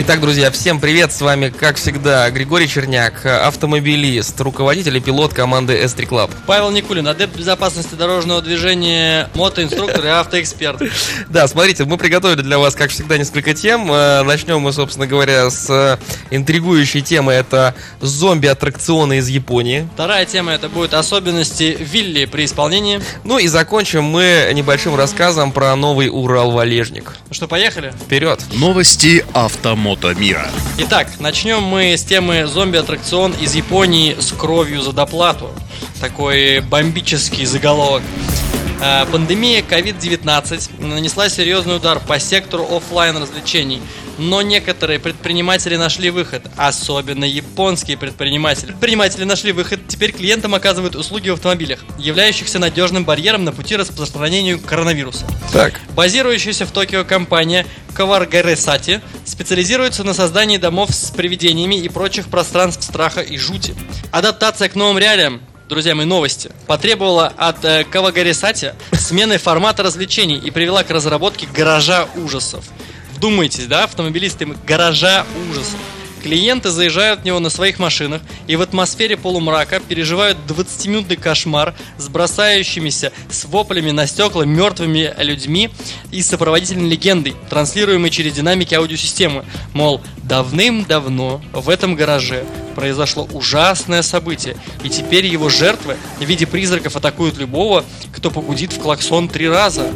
Итак, друзья, всем привет! С вами, как всегда, Григорий Черняк, автомобилист, руководитель и пилот команды S3 Club. Павел Никулин, адепт безопасности дорожного движения, мотоинструктор и автоэксперт. Да, смотрите, мы приготовили для вас, как всегда, несколько тем. Э, Начнем мы, собственно говоря, с э, интригующей темы. Это зомби-аттракционы из Японии. Вторая тема это будет особенности вилли при исполнении. Ну и закончим мы небольшим рассказом про новый Урал-Валежник. Ну что, поехали? Вперед! Новости автомото мира. Итак, начнем мы с темы зомби-аттракцион из Японии с кровью за доплату. Такой бомбический заголовок. Э, Пандемия COVID-19 нанесла серьезный удар по сектору оффлайн развлечений, но некоторые предприниматели нашли выход, особенно японские предприниматели. Предприниматели нашли выход, теперь клиентам оказывают услуги в автомобилях, являющихся надежным барьером на пути распространению коронавируса. Так. Базирующаяся в Токио компания Каваргаре-Сати специализируется на создании домов с привидениями и прочих пространств страха и жути. Адаптация к новым реалиям Друзья мои, новости. Потребовала от э, Кавагари-Сати смены формата развлечений и привела к разработке гаража ужасов. Вдумайтесь, да, автомобилисты, гаража ужасов. Клиенты заезжают в него на своих машинах и в атмосфере полумрака переживают 20-минутный кошмар с бросающимися с воплями на стекла мертвыми людьми и сопроводительной легендой, транслируемой через динамики аудиосистемы. Мол, давным-давно в этом гараже произошло ужасное событие, и теперь его жертвы в виде призраков атакуют любого, кто погудит в клаксон три раза.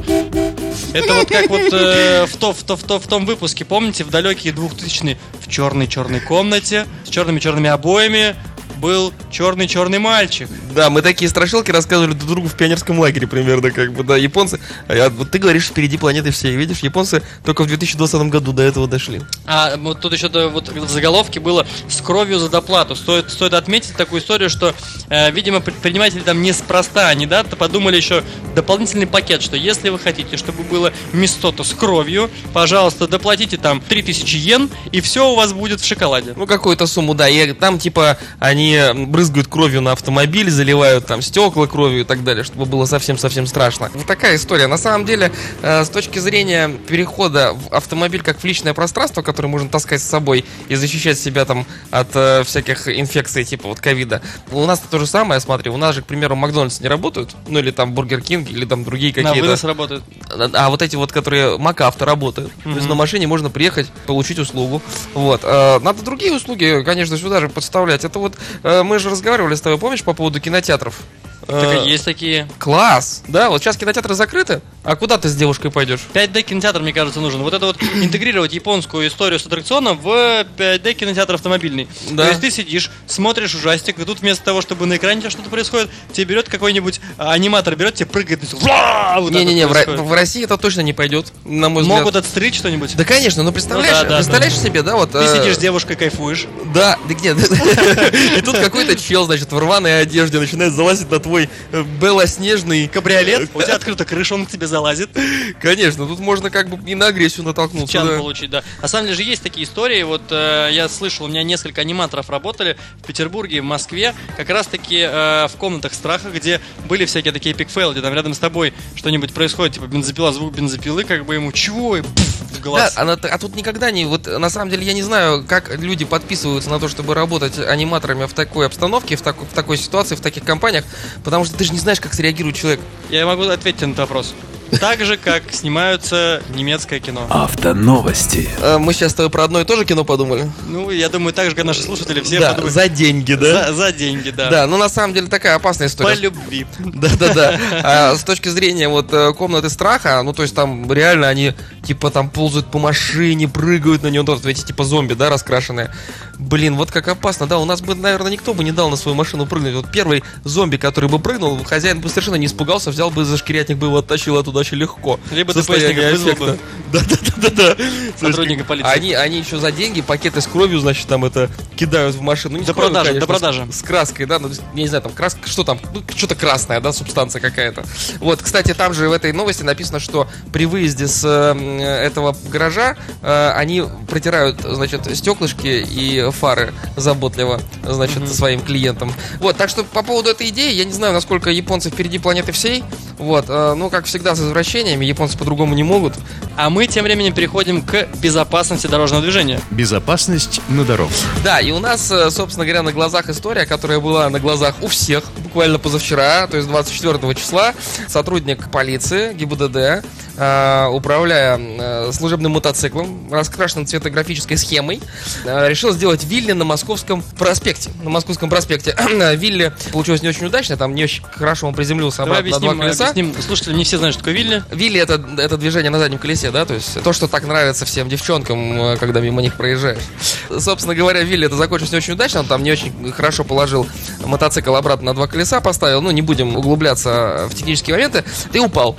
Это вот как вот э, в, то, в, то, в, то, в том выпуске, помните, в далекие 2000-е в черной-черной комнате с черными-черными обоями был черный-черный мальчик. Да, мы такие страшилки рассказывали друг другу в пионерском лагере примерно, как бы, да, японцы, а я- вот ты говоришь, впереди планеты все, видишь, японцы только в 2020 году до этого дошли. А вот тут еще да, вот в заголовке было с кровью за доплату. Стоит, стоит отметить такую историю, что, э, видимо, предприниматели там неспроста, они, да, то подумали еще дополнительный пакет, что если вы хотите, чтобы было место-то с кровью, пожалуйста, доплатите там 3000 йен, и все у вас будет в шоколаде. Ну, какую-то сумму, да, и там, типа, они брызгают кровью на автомобиль, заливают там стекла кровью и так далее, чтобы было совсем-совсем страшно. Вот такая история. На самом деле, э, с точки зрения перехода в автомобиль как в личное пространство, которое можно таскать с собой и защищать себя там от э, всяких инфекций, типа вот ковида, у нас то же самое, я смотрю, у нас же, к примеру, Макдональдс не работают, ну или там Бургер Кинг, или там другие На какие-то. вынос работает. А а вот эти вот, которые МакАвто работают. То есть на машине можно приехать, получить услугу. Вот. Э, Надо другие услуги, конечно, сюда же подставлять. Это вот мы же разговаривали с тобой, помнишь, по поводу кинотеатров? Так Э, и есть такие. Класс! Да, вот сейчас кинотеатры закрыты, а куда ты с девушкой пойдешь? 5D кинотеатр, мне кажется, нужен. Вот это вот интегрировать японскую историю с аттракционом в 5D кинотеатр автомобильный. Да. То есть ты сидишь, смотришь ужастик, и тут вместо того, чтобы на экране что-то происходит, тебе берет какой-нибудь а, аниматор, берет, тебе прыгает, Не-не-не, вот в, в России это точно не пойдет, на мой взгляд. Могут отстричь что-нибудь. Да, конечно, ну представляешь, Ну да, да, представляешь себе, да, вот... Ты э, сидишь с девушкой, кайфуешь. Да, да нет. И тут какой-то чел, значит, в рваной одежде начинает залазить на твой э, белоснежный Кабриолет, у тебя открыта крыша, он к тебе залазит. Конечно, тут можно как бы и на агрессию натолкнуться. Чан да. получить, да. На самом деле же есть такие истории. Вот э, я слышал, у меня несколько аниматоров работали в Петербурге, в Москве, как раз таки э, в комнатах страха, где были всякие такие пикфейлы, где там рядом с тобой что-нибудь происходит, типа бензопила, звук бензопилы, как бы ему чего и пф, в Да, глаз. а, на- а тут никогда не... Вот на самом деле я не знаю, как люди подписываются на то, чтобы работать аниматорами в такой обстановке, в, таку- в такой ситуации, в таких компаниях, потому что ты же не знаешь, как среагирует человек. Я могу ответить на этот вопрос. Так же, как снимаются немецкое кино. Автоновости. Э, Мы сейчас с тобой про одно и то же кино подумали. Ну, я думаю, так же, как наши слушатели все да, подумают, за деньги, да? за, за деньги, да. Да, ну на самом деле такая опасная По история. любви. Да-да-да. А с точки зрения вот э, комнаты страха, ну то есть там реально они типа там ползают по машине, прыгают на нее, вот эти типа зомби, да, раскрашенные. Блин, вот как опасно, да, у нас бы, наверное, никто бы не дал на свою машину прыгнуть. Вот первый зомби, который бы прыгнул, хозяин бы совершенно не испугался, взял бы за шкирятник бы его оттащил оттуда очень легко. Либо ДПСника вызвал бы. Да, да, да, да, да. Сотрудника полиции. Они, они еще за деньги пакеты с кровью, значит, там это кидают в машину. Ну, До продажи, до продажи. С, с краской, да, ну, я не знаю, там краска, что там, ну, что-то красное, да, субстанция какая-то. Вот, кстати, там же в этой новости написано, что при выезде с э, этого гаража э, они протирают, значит, стеклышки и фары заботливо, значит, своим клиентам. Вот, так что по поводу этой идеи, я не знаю, насколько японцы впереди планеты всей. Вот, э, ну, как всегда, с извращениями, японцы по-другому не могут. А мы тем временем переходим к безопасности дорожного движения. Безопасность на дорогах. Да, и у нас, э, собственно говоря, на глазах история, которая была на глазах у всех, буквально позавчера, то есть 24 числа, сотрудник полиции ГИБДД, э, управляя э, служебным мотоциклом, раскрашенным цветографической схемой, э, решил сделать Вилли на Московском проспекте. На Московском проспекте. Вилли получилось не очень удачно, там не очень хорошо он приземлился Давай обратно на два объясним, колеса. объясним. Слушатели, не все знают, что такое Вилли. Вилли это, это движение на заднем колесе, да, то есть то, что так нравится всем девчонкам, э, когда мимо них проезжаешь. Собственно говоря, Вилли это закончилось не очень удачно, он там не очень хорошо положил мотоцикл обратно на два колеса, поставил, ну не будем углубляться в технические моменты, ты упал.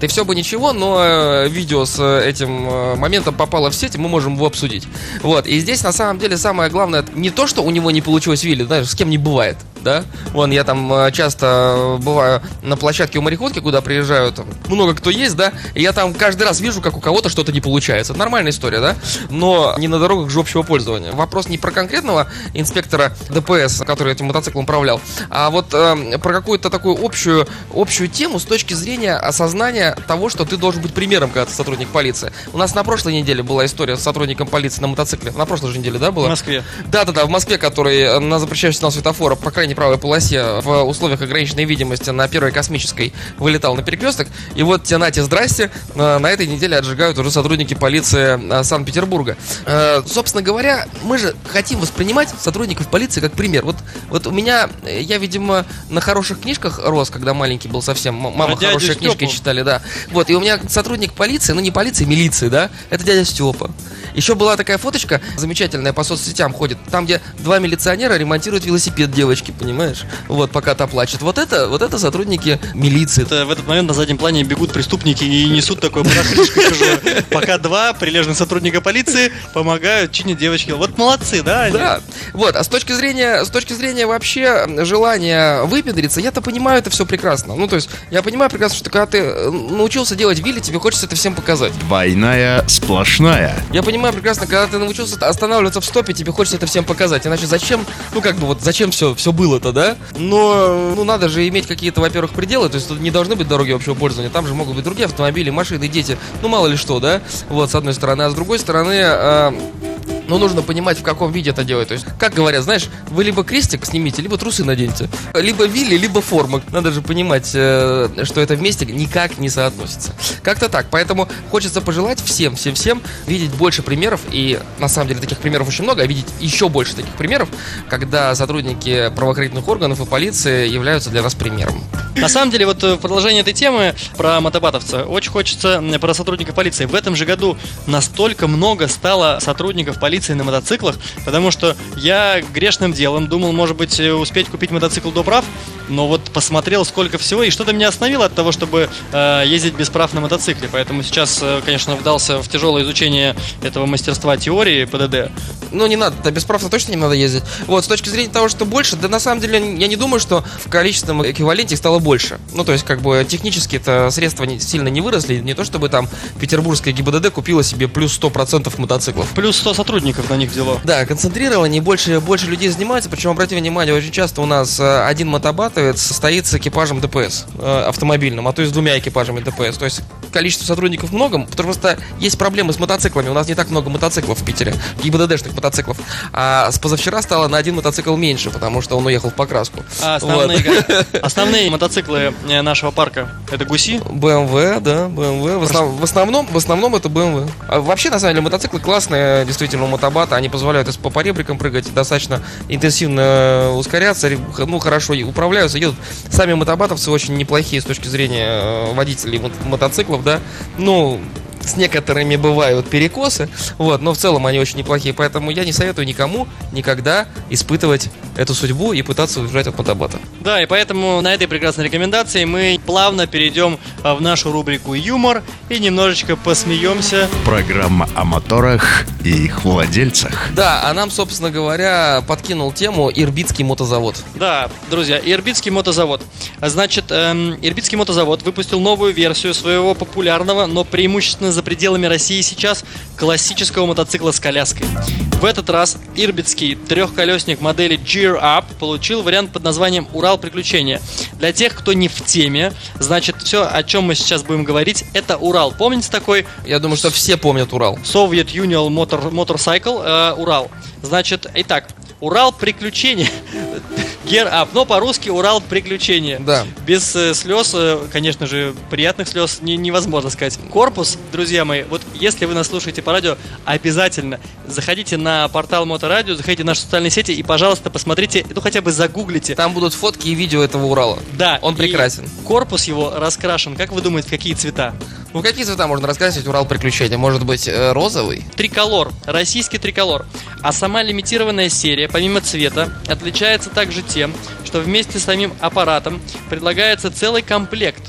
Ты все бы ничего, но э, видео с э, этим э, моментом попало в сеть, и мы можем его обсудить. Вот, и здесь на самом деле самое главное не то, что у него не получилось Вилли, знаешь, с кем не бывает, да? Вон, я там э, часто бываю на площадке у мореходки, куда приезжают, много кто есть, да, и я там каждый раз вижу, как у кого-то что-то не получается. Нормальная история, да? Но не на дорогах же общего пользования. Вопрос не про конкретного инспектора ДПС, который этим мотоциклом управлял, а вот э, про какую-то такую общую, общую тему с точки зрения осознания того, что ты должен быть примером, когда ты сотрудник полиции. У нас на прошлой неделе была история с сотрудником полиции на мотоцикле. На прошлой же неделе, да, В была? Москве. Да-да-да, в Москве, который на запрещающий сигнал светофора по крайней правой полосе в условиях ограниченной видимости на первой космической вылетал на перекресток. И вот те нате, здрасте, э, на этой неделе отжигают уже сотрудники полиции э, Санкт-Петербурга. Э, Собственно говоря, мы же хотим воспринимать сотрудников полиции как пример. Вот, вот у меня, я, видимо, на хороших книжках рос, когда маленький был совсем. Мама А хорошие книжки Степу? читали, да. Вот, и у меня сотрудник полиции, ну не полиции, милиции, да, это дядя Степа. Еще была такая фоточка замечательная по соцсетям ходит, там, где два милиционера ремонтируют велосипед девочки, понимаешь? Вот, пока та плачет. Вот это, вот это сотрудники милиции. Это в этот момент на заднем плане бегут преступники и несут такое барахлишко чужое. Пока два прилежных сотрудника полиции помогают чинить девочки. Вот молодцы, да? они? Да. Вот, а с точки зрения, с точки зрения вообще желания выпендриться, я-то понимаю это все прекрасно. Ну, то есть, я понимаю прекрасно, что когда ты научился делать вилли, тебе хочется это всем показать. Двойная сплошная. Я понимаю прекрасно, когда ты научился останавливаться в стопе, тебе хочется это всем показать. Иначе зачем, ну как бы вот зачем все, все было-то, да? Но, ну надо же иметь какие-то, во-первых, пределы, то есть тут не должны быть дороги общего пользования, там же могут быть другие автомобили, машины, дети, ну мало ли что, да? Вот, с одной стороны, а с другой стороны, э, ну, нужно понимать, в каком виде это делать. То есть, как говорят, знаешь, вы либо крестик снимите, либо трусы наденьте. Либо вилли, либо форма. Надо же понимать, э, что это вместе никак не соотносится. Как-то так. Поэтому хочется пожелать всем, всем, всем видеть больше примеров. И на самом деле таких примеров очень много, а видеть еще больше таких примеров, когда сотрудники правоохранительных органов и полиции являются для нас примером. На самом деле, вот э, в продолжение этой темы про мотобатовца, очень хочется про сотрудников полиции. В этом же году настолько много стало сотрудников полиции на мотоциклах, потому что я грешным делом думал, может быть, э, успеть купить мотоцикл до прав, но вот посмотрел сколько всего, и что-то меня остановило от того, чтобы э, ездить без прав на мотоцикле. Поэтому сейчас, э, конечно, вдался в тяжелое изучение этого мастерства теории ПДД. Ну, не надо, да, без прав точно не надо ездить. Вот, с точки зрения того, что больше, да на самом деле я не думаю, что в количественном эквиваленте их стало больше. Ну, то есть, как бы, технически это средства не, сильно не выросли. Не то, чтобы там петербургская ГИБДД купила себе плюс 100% мотоциклов. Плюс 100 сотрудников на них взяло. Да, концентрирование, больше, больше людей занимается, причем, обратите внимание, очень часто у нас э, один мотобатовец состоит экипажем ДПС э, автомобильным, а то с двумя экипажами ДПС. То есть количество сотрудников много, потому что есть проблемы с мотоциклами. У нас не так много мотоциклов в Питере, ГИБДДшных мотоциклов. А с позавчера стало на один мотоцикл меньше, потому что он уехал в покраску. А основные, основные мотоциклы э, нашего парка это гуси. BMW, да, BMW. В, основ- в основном, в основном это BMW. А вообще, на самом деле, мотоциклы классные, действительно, у мотобата. Они позволяют по поребрикам прыгать, достаточно интенсивно ускоряться, ну, хорошо управляются, едут. Сами мотобатовцы очень неплохие с точки зрения э, водителей мот- мотоциклов, да. Ну, с некоторыми бывают перекосы, вот, но в целом они очень неплохие, поэтому я не советую никому никогда испытывать эту судьбу и пытаться уезжать от мотобата. Да, и поэтому на этой прекрасной рекомендации мы плавно перейдем а, в нашу рубрику «Юмор» и немножечко посмеемся. Программа о моторах и их владельцах. Да, а нам, собственно говоря, подкинул тему Ирбитский мотозавод. Да, друзья, Ирбитский мотозавод. Значит, эм, Ирбитский мотозавод выпустил новую версию своего популярного, но преимущественно за пределами России сейчас классического мотоцикла с коляской. В этот раз ирбитский трехколесник модели Gear Up получил вариант под названием Урал Приключения. Для тех, кто не в теме, значит, все, о чем мы сейчас будем говорить, это Урал. Помните такой Я думаю, что все помнят Урал. Soviet Union Motor, Motorcycle э, Урал? Значит, итак, Урал Приключения. Gear Up, но по-русски Урал Приключения. Да. Без э, слез, э, конечно же, приятных слез не- невозможно сказать. Корпус, друзья мои, вот если вы нас слушаете по радио, обязательно заходите на портал Моторадио, заходите в наши социальные сети и, пожалуйста, посмотрите, ну хотя бы загуглите. Там будут фотки и видео этого Урала. Да, Он прекрасен. Корпус его раскрашен, как вы думаете, в какие цвета? Ну, какие цвета можно рассказать Урал приключения? Может быть, э, розовый? Триколор, российский триколор. А сама лимитированная серия, помимо цвета, отличается также тем, что вместе с самим аппаратом предлагается целый комплект.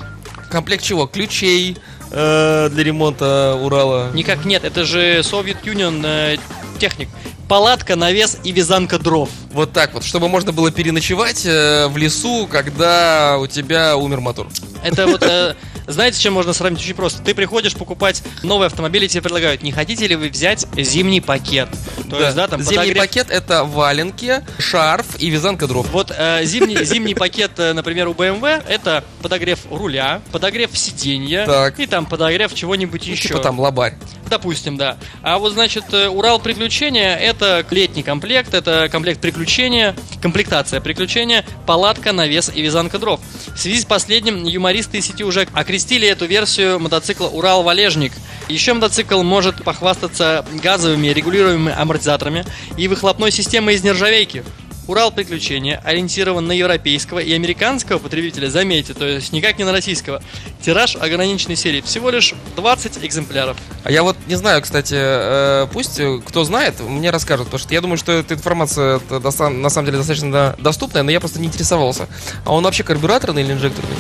Комплект чего? Ключей э, для ремонта Урала. Никак нет, это же Soviet Union э, техник. Палатка, навес и вязанка дров. Вот так вот, чтобы можно было переночевать э, в лесу, когда у тебя умер мотор. Это вот, э, знаете, с чем можно сравнить? Очень просто. Ты приходишь покупать новый автомобиль, и тебе предлагают, не хотите ли вы взять зимний пакет? То есть, да, там Зимний подогрев- пакет это валенки, шарф и вязанка дров. Вот э, зимний, зимний пакет, э, например, у BMW это подогрев руля, подогрев сиденья Так. и там подогрев чего-нибудь Ну, еще. Типа там лобарь. Допустим, да. А вот, значит, э, Урал приключения это летний комплект, это комплект приключения, комплектация приключения, палатка, навес и вязанка дров. В связи с последним юмористы сети уже окрестили эту версию мотоцикла Урал Валежник. Еще мотоцикл может похвастаться газовыми регулируемыми амортизаторами и выхлопной системой из нержавейки. Урал приключения ориентирован на европейского и американского потребителя, заметьте, то есть никак не на российского. Тираж ограниченной серии, всего лишь 20 экземпляров. А я вот не знаю, кстати, э, пусть э, кто знает, мне расскажет, потому что я думаю, что эта информация на самом деле достаточно доступная, но я просто не интересовался. А он вообще карбюраторный или инжекторный?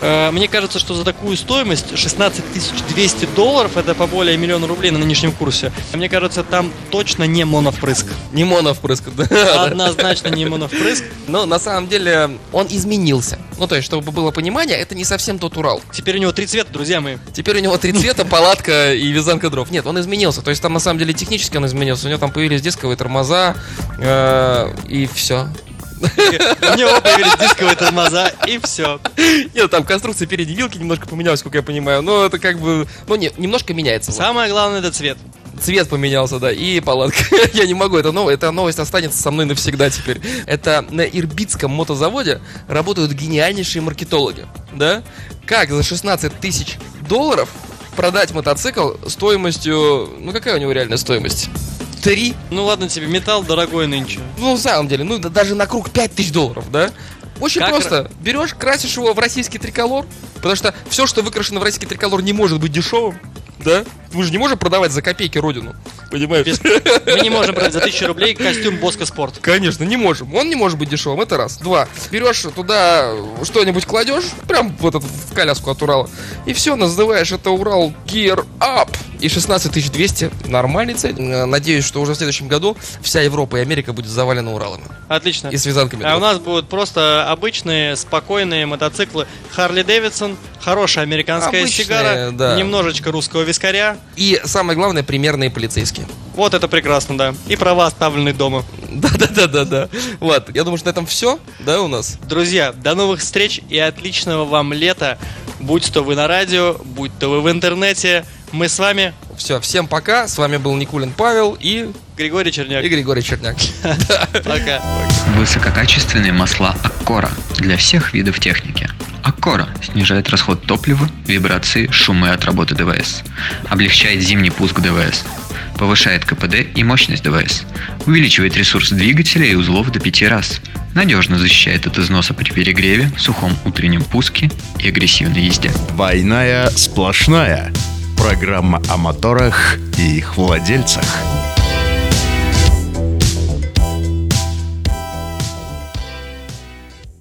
Э, Мне кажется, что за такую стоимость 16 200 долларов, это по более миллиона рублей на нынешнем курсе, мне кажется, там точно не моновпрыск. Не моновпрыск, да. Однозначно не моновпрыск. Но на самом деле он изменился. Ну, то есть, чтобы было понимание, это не совсем тот Урал. Теперь у него три цвета, друзья мои. Теперь у него три цвета, палатка и вязанка дров. Нет, он изменился. То есть там на самом деле технически он изменился. У него там появились дисковые тормоза э, и все. У него появились дисковые тормоза, и все. Нет, там конструкция передней вилки немножко поменялась, как я понимаю. Но это как бы, ну, не, немножко меняется. Самое главное это цвет. Цвет поменялся, да, и палатка. Я не могу, это новость, эта новость останется со мной навсегда теперь. Это на Ирбитском мотозаводе работают гениальнейшие маркетологи, да? Как за 16 тысяч долларов продать мотоцикл стоимостью... Ну, какая у него реальная стоимость? Три? Ну ладно тебе, металл дорогой нынче. Ну, на самом деле, ну, да даже на круг 5 тысяч долларов, да? Очень Как просто. Берешь, красишь его в российский триколор, потому что все, что выкрашено в российский триколор, не может быть дешевым, да? Мы же не можем продавать за копейки родину, понимаешь? Без- Мы не можем брать за 1000 рублей костюм Боско Спорт. Конечно, не можем. Он не может быть дешевым, это раз. Два. Берешь туда что-нибудь кладешь, прям в, этот, в коляску от Урала, и все, называешь это Урал Gear Up. И 16 200 нормальный цель. Надеюсь, что уже в следующем году вся Европа и Америка будет завалена Уралами. Отлично. И с вязанками. А у нас будут просто обычные, спокойные мотоциклы Харли Дэвидсон, хорошая американская Обычные, сигара, да. немножечко русского вискаря. И самое главное, примерные полицейские. Вот это прекрасно, да. И права оставлены дома. Да-да-да-да-да. Вот, я думаю, что на этом все, да, у нас? Друзья, до новых встреч и отличного вам лета. Будь то вы на радио, будь то вы в интернете. Мы с вами, Все, всем пока. С вами был Никулин Павел и, Григорий Черняк. и Григорий Черняк. Пока. Высококачественные масла Аккора для всех видов техники. Аккора снижает расход топлива, вибрации, шумы от работы ДВС. Облегчает зимний пуск ДВС. Повышает КПД и мощность ДВС. Увеличивает ресурс двигателя и узлов до 5 раз. Надежно защищает от износа при перегреве, сухом утреннем пуске и агрессивной езде. Двойная сплошная. Программа о моторах и их владельцах.